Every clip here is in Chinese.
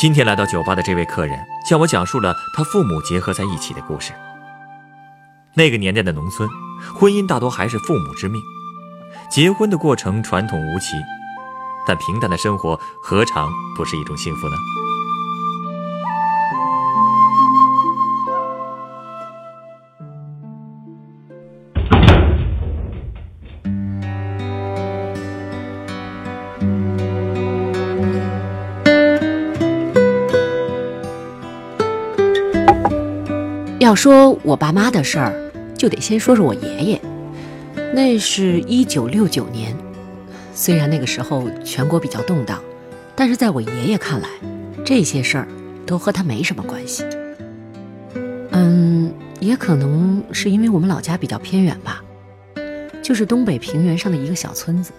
今天来到酒吧的这位客人，向我讲述了他父母结合在一起的故事。那个年代的农村，婚姻大多还是父母之命，结婚的过程传统无奇，但平淡的生活何尝不是一种幸福呢？要说我爸妈的事儿，就得先说说我爷爷。那是一九六九年，虽然那个时候全国比较动荡，但是在我爷爷看来，这些事儿都和他没什么关系。嗯，也可能是因为我们老家比较偏远吧，就是东北平原上的一个小村子，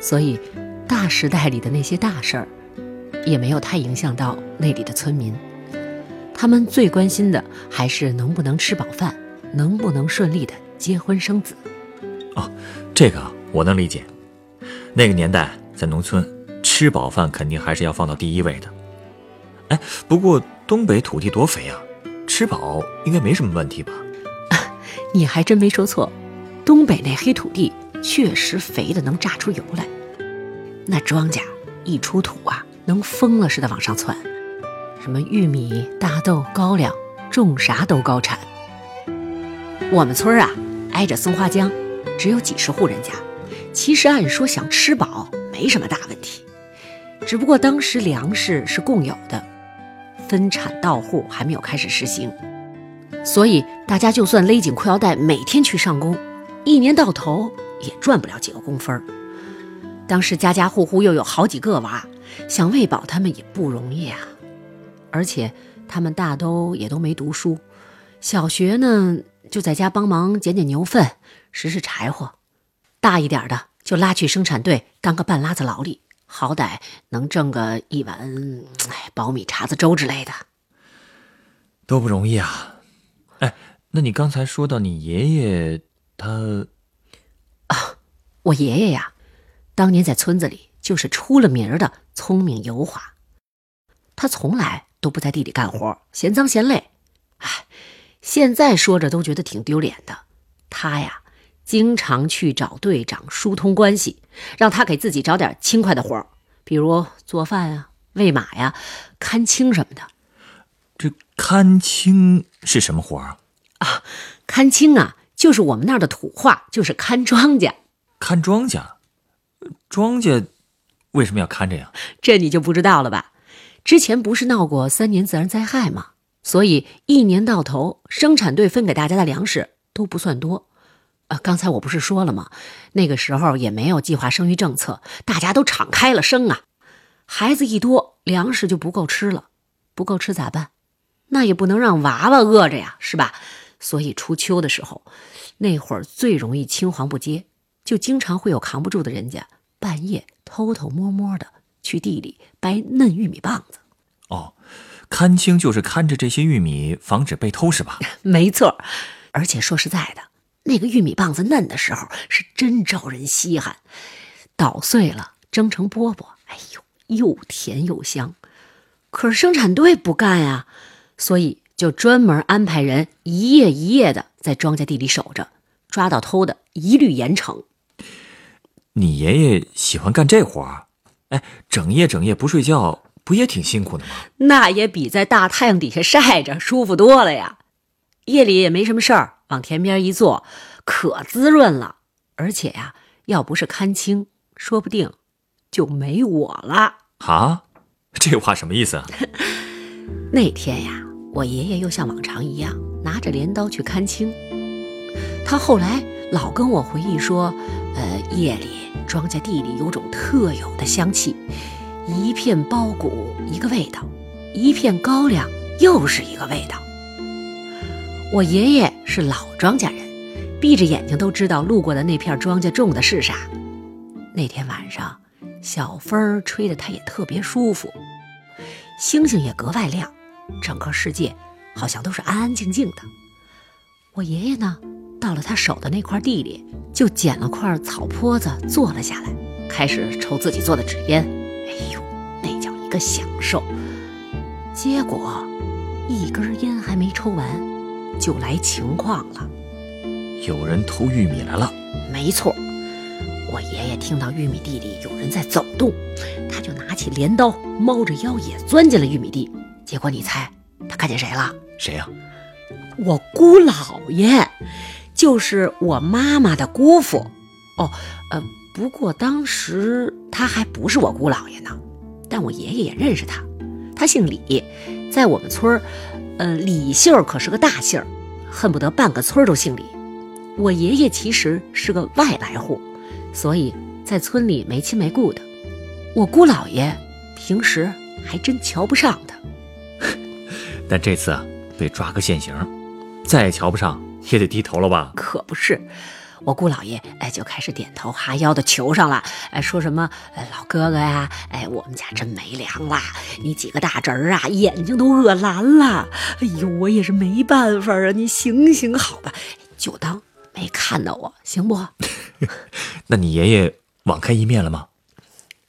所以大时代里的那些大事儿，也没有太影响到那里的村民。他们最关心的还是能不能吃饱饭，能不能顺利的结婚生子。哦，这个我能理解。那个年代在农村，吃饱饭肯定还是要放到第一位的。哎，不过东北土地多肥啊，吃饱应该没什么问题吧？你还真没说错，东北那黑土地确实肥的能榨出油来，那庄稼一出土啊，能疯了似的往上窜。什么玉米、大豆、高粱，种啥都高产。我们村啊，挨着松花江，只有几十户人家。其实按说想吃饱没什么大问题，只不过当时粮食是共有的，分产到户还没有开始实行，所以大家就算勒紧裤腰带每天去上工，一年到头也赚不了几个工分。当时家家户户又有好几个娃，想喂饱他们也不容易啊。而且他们大都也都没读书，小学呢就在家帮忙捡捡牛粪、拾拾柴火，大一点的就拉去生产队当个半拉子劳力，好歹能挣个一碗哎苞米碴子粥之类的，都不容易啊！哎，那你刚才说到你爷爷他啊，我爷爷呀，当年在村子里就是出了名的聪明油滑，他从来。都不在地里干活，嫌脏嫌累。哎，现在说着都觉得挺丢脸的。他呀，经常去找队长疏通关系，让他给自己找点轻快的活比如做饭啊、喂马呀、看青什么的。这看青是什么活啊？啊，看青啊，就是我们那儿的土话，就是看庄稼。看庄稼？庄稼为什么要看着呀？这你就不知道了吧？之前不是闹过三年自然灾害吗？所以一年到头，生产队分给大家的粮食都不算多。啊，刚才我不是说了吗？那个时候也没有计划生育政策，大家都敞开了生啊。孩子一多，粮食就不够吃了，不够吃咋办？那也不能让娃娃饿着呀，是吧？所以初秋的时候，那会儿最容易青黄不接，就经常会有扛不住的人家半夜偷偷摸摸的。去地里掰嫩玉米棒子，哦，看青就是看着这些玉米，防止被偷是吧？没错，而且说实在的，那个玉米棒子嫩的时候是真招人稀罕，捣碎了蒸成饽饽，哎呦，又甜又香。可是生产队不干呀，所以就专门安排人一夜一夜的在庄稼地里守着，抓到偷的一律严惩。你爷爷喜欢干这活儿？哎，整夜整夜不睡觉，不也挺辛苦的吗？那也比在大太阳底下晒着舒服多了呀。夜里也没什么事儿，往田边一坐，可滋润了。而且呀，要不是看清，说不定就没我了。啊，这话什么意思啊？那天呀，我爷爷又像往常一样拿着镰刀去看清。他后来老跟我回忆说，呃，夜里。庄稼地里有种特有的香气，一片苞谷一个味道，一片高粱又是一个味道。我爷爷是老庄稼人，闭着眼睛都知道路过的那片庄稼种的是啥。那天晚上，小风吹得他也特别舒服，星星也格外亮，整个世界好像都是安安静静的。我爷爷呢，到了他手的那块地里，就捡了块草坡子坐了下来，开始抽自己做的纸烟。哎呦，那叫一个享受！结果，一根烟还没抽完，就来情况了。有人偷玉米来了。没错，我爷爷听到玉米地里有人在走动，他就拿起镰刀，猫着腰也钻进了玉米地。结果你猜，他看见谁了？谁呀、我姑姥爷，就是我妈妈的姑父。哦，呃，不过当时他还不是我姑姥爷呢，但我爷爷也认识他，他姓李，在我们村儿，呃，李姓可是个大姓，恨不得半个村都姓李。我爷爷其实是个外来户，所以在村里没亲没故的。我姑姥爷平时还真瞧不上他。但这次啊，被抓个现行，再也瞧不上也得低头了吧？可不是，我姑姥爷哎就开始点头哈腰的求上了，哎说什么哎老哥哥呀，哎我们家真没粮啦，你几个大侄儿啊眼睛都饿蓝了，哎呦我也是没办法啊，你行行好吧，就当没看到我行不？那你爷爷网开一面了吗？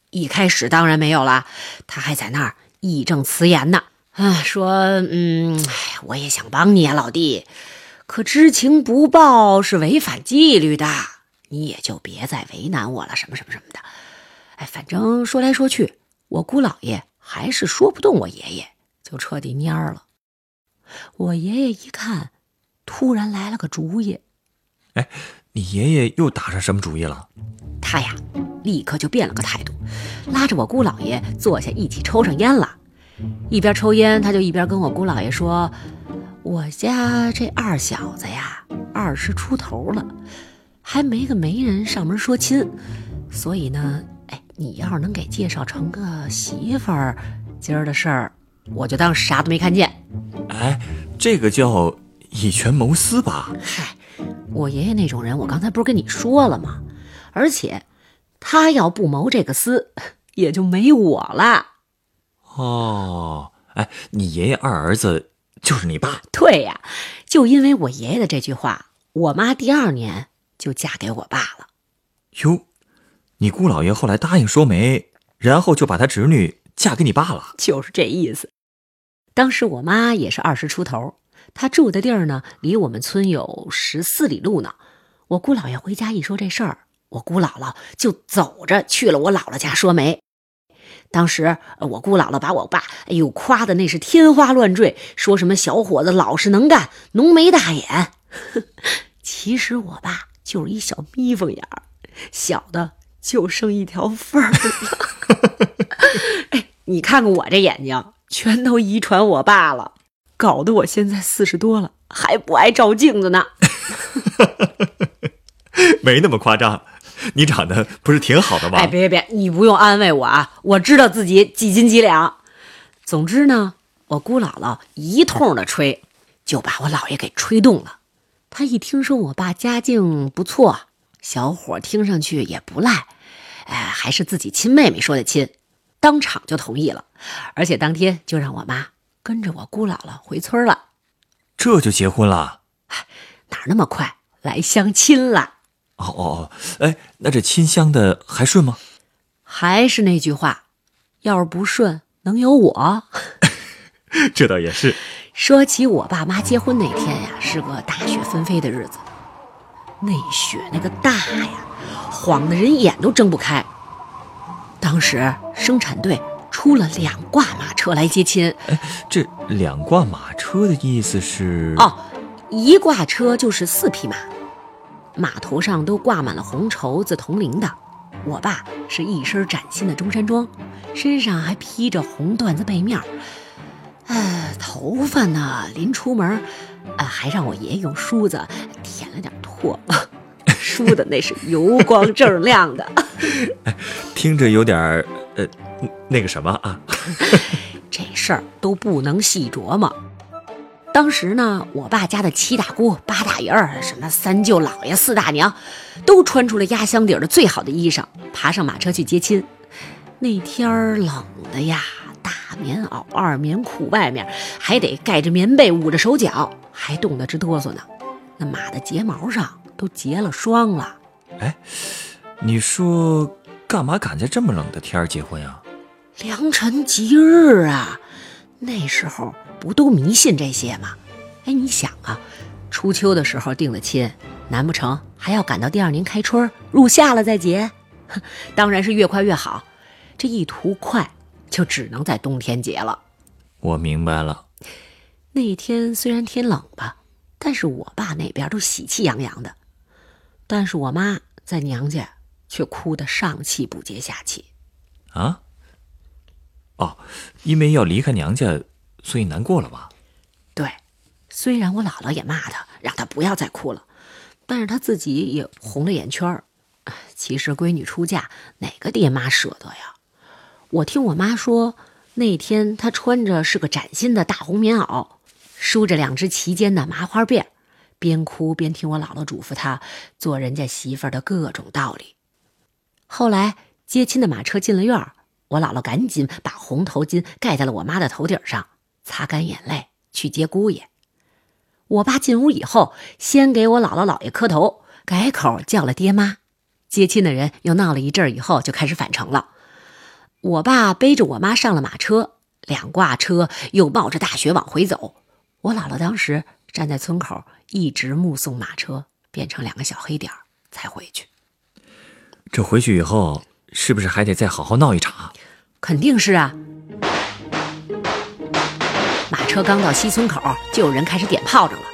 一开始当然没有啦，他还在那儿义正辞严呢，啊，说，嗯，哎，我也想帮你啊，老弟，可知情不报是违反纪律的，你也就别再为难我了，什么什么什么的。哎，反正说来说去，我姑姥爷还是说不动我爷爷，就彻底蔫儿了。我爷爷一看，突然来了个主意，哎你爷爷又打上什么主意了？他呀，立刻就变了个态度，拉着我姑姥爷坐下，一起抽上烟了。一边抽烟，他就一边跟我姑姥爷说：“我家这二小子呀，二十出头了，还没个媒人上门说亲，所以呢，哎，你要是能给介绍成个媳妇儿，今儿的事儿我就当啥都没看见。哎，这个叫以权谋私吧？嗨，我爷爷那种人，我刚才不是跟你说了吗？而且，他要不谋这个私，也就没我了。哦，哎，你爷爷二儿子就是你爸？对呀，就因为我爷爷的这句话，我妈第二年就嫁给我爸了。哟，你姑姥爷后来答应说媒，然后就把他侄女嫁给你爸了。就是这意思。当时我妈也是二十出头，她住的地儿呢，离我们村有十四里路呢。我姑姥爷回家一说这事儿，我姑姥姥就走着去了我姥姥家说媒。当时我姑姥姥把我爸哎呦夸的那是天花乱坠，说什么小伙子老实能干，浓眉大眼。其实我爸就是一小眯缝眼儿，小的就剩一条缝儿了。哎，你看看我这眼睛，全都遗传我爸了，搞得我现在四十多了还不爱照镜子呢。没那么夸张，你长得不是挺好的吗？哎，别别别，你不用安慰我啊，我知道自己几斤几两。总之呢，我姑姥姥一通的吹，就把我姥爷给吹动了。他一听说我爸家境不错，小伙听上去也不赖，哎，还是自己亲妹妹说的亲，当场就同意了，而且当天就让我妈跟着我姑姥姥回村了。这就结婚了？哪那么快来相亲了？哦哦哦，哎，那这亲相的还顺吗？还是那句话，要是不顺，能有我？这倒也是。说起我爸妈结婚那天呀，是个大雪纷飞的日子，那雪那个大呀，晃得人眼都睁不开。当时生产队出了两挂马车来接亲，哎这两挂马车的意思是？哦，一挂车就是四匹马，马头上都挂满了红绸子、铜铃的。我爸是一身崭新的中山装，身上还披着红缎子被面儿。呃，头发呢，临出门，呃，还让我爷爷用梳子舔了点唾沫，梳的那是油光锃亮的。听着有点儿呃，那个什么啊？这事儿都不能细琢磨。当时呢，我爸家的七大姑八大姨儿，什么三舅姥爷四大娘，都穿出了压箱底的最好的衣裳，爬上马车去接亲。那天儿冷的呀，大棉袄、二棉裤，外面还得盖着棉被捂着手脚，还冻得直哆嗦呢。那马的睫毛上都结了霜了。哎，你说干嘛赶在这么冷的天儿结婚呀？良辰吉日啊，那时候不都迷信这些吗？哎，你想啊，初秋的时候定的亲，难不成还要赶到第二年开春入夏了再结？哼，当然是越快越好。这一图快，就只能在冬天结了。我明白了。那天虽然天冷吧，但是我爸那边都喜气洋洋的，但是我妈在娘家却哭得上气不接下气。啊？哦，因为要离开娘家，所以难过了吧？对，虽然我姥姥也骂她，让她不要再哭了，但是她自己也红了眼圈儿。其实闺女出嫁，哪个爹妈舍得呀？我听我妈说，那天她穿着是个崭新的大红棉袄，梳着两只齐肩的麻花辫，边哭边听我姥姥嘱咐她做人家媳妇儿的各种道理。后来接亲的马车进了院儿，我姥姥赶紧把红头巾盖在了我妈的头顶上，擦干眼泪去接姑爷。我爸进屋以后，先给我姥姥姥爷磕头，改口叫了爹妈。接亲的人又闹了一阵，以后就开始返程了。我爸背着我妈上了马车，两挂车又冒着大雪往回走。我姥姥当时站在村口，一直目送马车变成两个小黑点才回去。这回去以后，是不是还得再好好闹一场啊？肯定是啊。马车刚到西村口，就有人开始点炮仗了。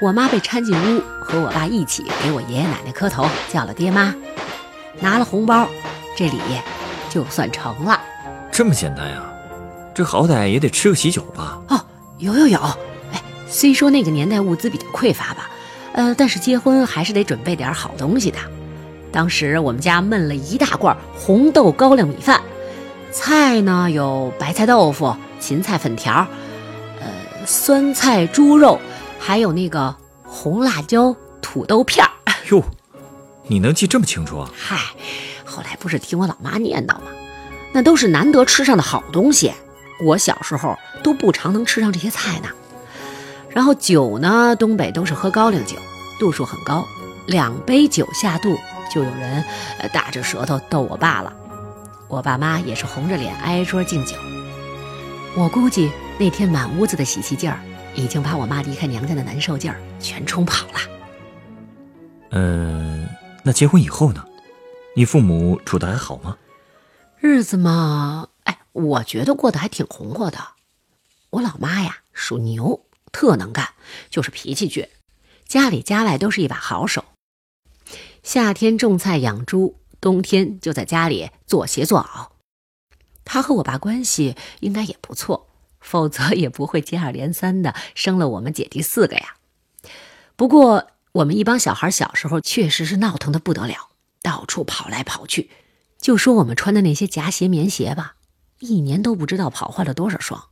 我妈被搀进屋，和我爸一起给我爷爷奶奶磕头，叫了爹妈，拿了红包，这礼。就算成了，这么简单呀？这好歹也得吃个喜酒吧？哦，有有有。哎，虽说那个年代物资比较匮乏吧，呃，但是结婚还是得准备点好东西的。当时我们家焖了一大罐红豆高粱米饭，菜呢有白菜豆腐、芹菜粉条，呃，酸菜猪肉，还有那个红辣椒土豆片儿。哟，你能记这么清楚啊？嗨。后来不是听我老妈念叨吗？那都是难得吃上的好东西，我小时候都不常能吃上这些菜呢。然后酒呢，东北都是喝高粱酒，度数很高，两杯酒下肚，就有人打着舌头逗我爸了。我爸妈也是红着脸挨桌敬酒。我估计那天满屋子的喜气劲儿，已经把我妈离开娘家的难受劲儿全冲跑了。嗯，那结婚以后呢？你父母处的还好吗？日子嘛，哎，我觉得过得还挺红火的。我老妈呀，属牛，特能干，就是脾气倔，家里家外都是一把好手。夏天种菜养猪，冬天就在家里做鞋做袄。她和我爸关系应该也不错，否则也不会接二连三的生了我们姐弟四个呀。不过我们一帮小孩小时候确实是闹腾的不得了。到处跑来跑去，就说我们穿的那些夹鞋棉鞋吧，一年都不知道跑坏了多少双。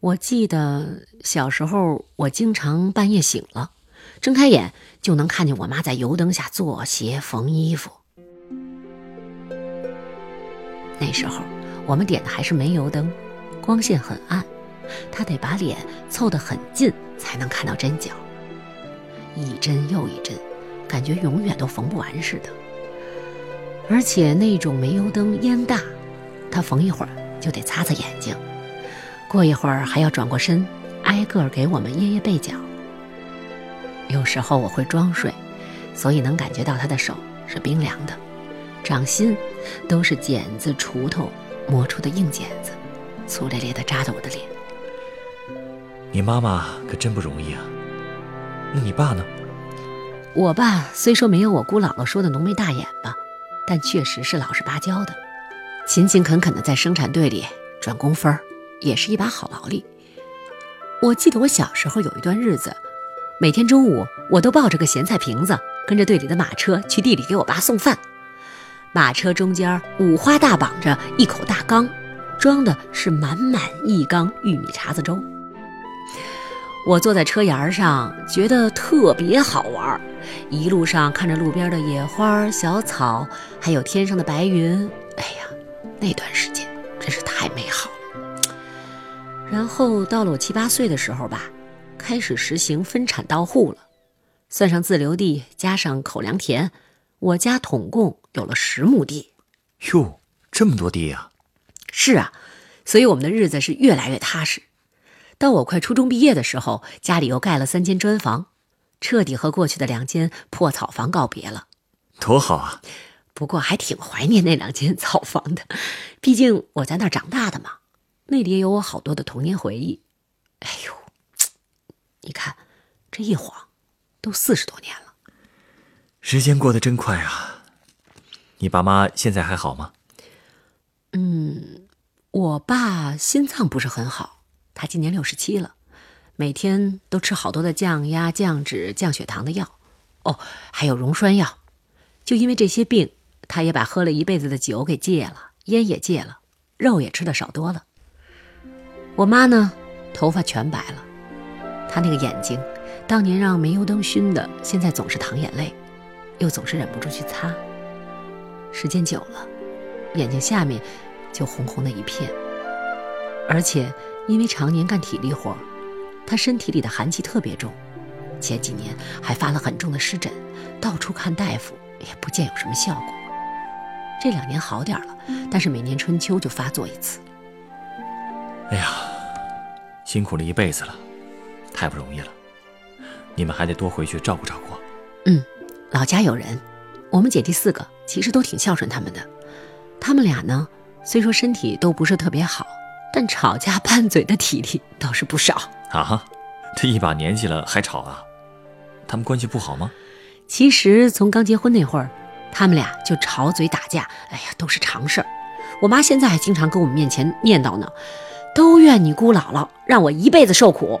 我记得小时候，我经常半夜醒了，睁开眼就能看见我妈在油灯下做鞋缝衣服。那时候我们点的还是煤油灯，光线很暗，他得把脸凑得很近才能看到针脚，一针又一针，感觉永远都缝不完似的。而且那种煤油灯烟大，他缝一会儿就得擦擦眼睛，过一会儿还要转过身，挨个给我们掖掖被角。有时候我会装睡，所以能感觉到他的手是冰凉的，掌心都是剪子锄头磨出的硬茧子，粗咧咧的扎着我的脸。你妈妈可真不容易啊！那你爸呢？我爸虽说没有我姑姥姥说的浓眉大眼吧。但确实是老实巴交的，勤勤恳恳的在生产队里转工分也是一把好劳力。我记得我小时候有一段日子，每天中午我都抱着个咸菜瓶子，跟着队里的马车去地里给我爸送饭。马车中间五花大绑着一口大缸，装的是满满一缸玉米碴子粥。我坐在车沿上，觉得特别好玩，一路上看着路边的野花、小草，还有天上的白云，哎呀，那段时间真是太美好了。然后到了我七八岁的时候吧，开始实行分产到户了，算上自留地，加上口粮田，我家统共有了十亩地。哟，这么多地呀！是啊，所以我们的日子是越来越踏实。到我快初中毕业的时候，家里又盖了三间砖房，彻底和过去的两间破草房告别了。多好啊！不过还挺怀念那两间草房的，毕竟我在那儿长大的嘛，那里也有我好多的童年回忆。哎呦，你看，这一晃，都四十多年了。时间过得真快啊！你爸妈现在还好吗？嗯，我爸心脏不是很好。他今年六十七了，每天都吃好多的降压、降脂、降血糖的药，哦，还有溶栓药。就因为这些病，他也把喝了一辈子的酒给戒了，烟也戒了，肉也吃的少多了。我妈呢，头发全白了，她那个眼睛，当年让煤油灯熏的，现在总是淌眼泪，又总是忍不住去擦。时间久了，眼睛下面就红红的一片，而且。因为常年干体力活，他身体里的寒气特别重，前几年还发了很重的湿疹，到处看大夫也不见有什么效果。这两年好点了，但是每年春秋就发作一次。哎呀，辛苦了一辈子了，太不容易了。你们还得多回去照顾照顾。嗯，老家有人，我们姐弟四个其实都挺孝顺他们的。他们俩呢，虽说身体都不是特别好。但吵架拌嘴的体力倒是不少啊！这一把年纪了还吵啊？他们关系不好吗？其实从刚结婚那会儿，他们俩就吵嘴打架，哎呀，都是常事儿。我妈现在还经常跟我们面前念叨呢，都怨你姑姥姥让我一辈子受苦。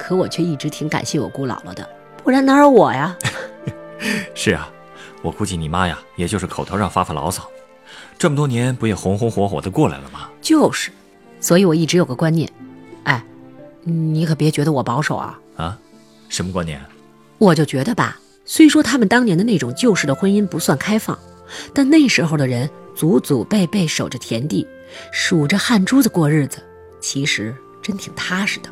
可我却一直挺感谢我姑姥姥的，不然哪有我呀？是啊，我估计你妈呀，也就是口头上发发牢骚，这么多年不也红红火火的过来了吗？就是。所以，我一直有个观念，哎，你可别觉得我保守啊！啊，什么观念？我就觉得吧，虽说他们当年的那种旧式的婚姻不算开放，但那时候的人祖祖辈辈守着田地，数着汗珠子过日子，其实真挺踏实的。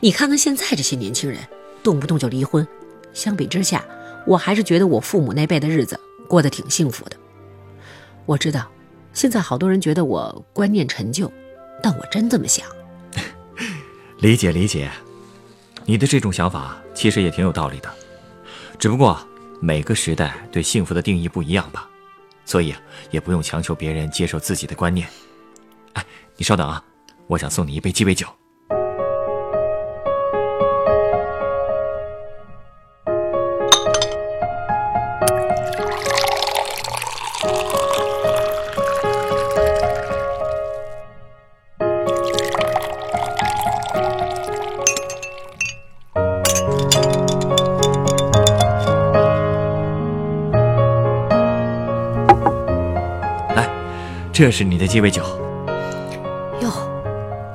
你看看现在这些年轻人，动不动就离婚。相比之下，我还是觉得我父母那辈的日子过得挺幸福的。我知道，现在好多人觉得我观念陈旧。但我真这么想，理解理解，你的这种想法其实也挺有道理的，只不过每个时代对幸福的定义不一样吧，所以也不用强求别人接受自己的观念。哎，你稍等啊，我想送你一杯鸡尾酒。这是你的鸡尾酒。哟，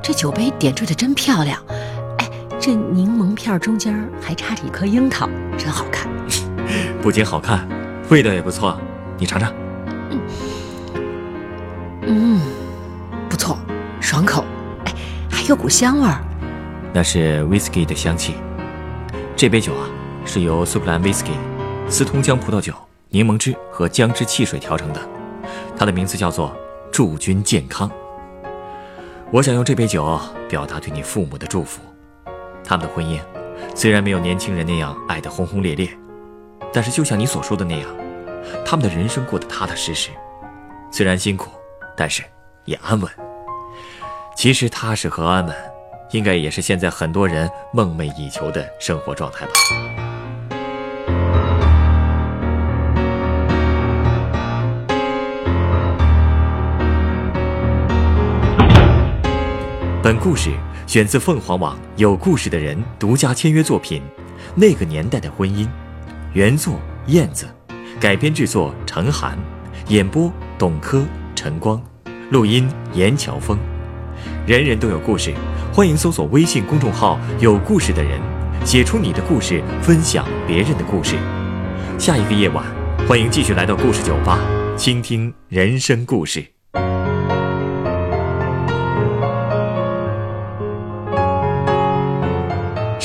这酒杯点缀的真漂亮。哎，这柠檬片中间还插着一颗樱桃，真好看。不仅好看，味道也不错。你尝尝。嗯，嗯，不错，爽口。哎，还有股香味儿。那是 whisky 的香气。这杯酒啊，是由苏格兰 whisky、斯通江葡萄酒、柠檬汁和姜汁汽水调成的。它的名字叫做。祝君健康。我想用这杯酒表达对你父母的祝福。他们的婚姻虽然没有年轻人那样爱得轰轰烈烈，但是就像你所说的那样，他们的人生过得踏踏实实。虽然辛苦，但是也安稳。其实踏实和安稳，应该也是现在很多人梦寐以求的生活状态吧。本故事选自凤凰网有故事的人独家签约作品《那个年代的婚姻》，原作燕子，改编制作陈寒，演播董珂、陈光，录音严乔峰。人人都有故事，欢迎搜索微信公众号“有故事的人”，写出你的故事，分享别人的故事。下一个夜晚，欢迎继续来到故事酒吧，倾听人生故事。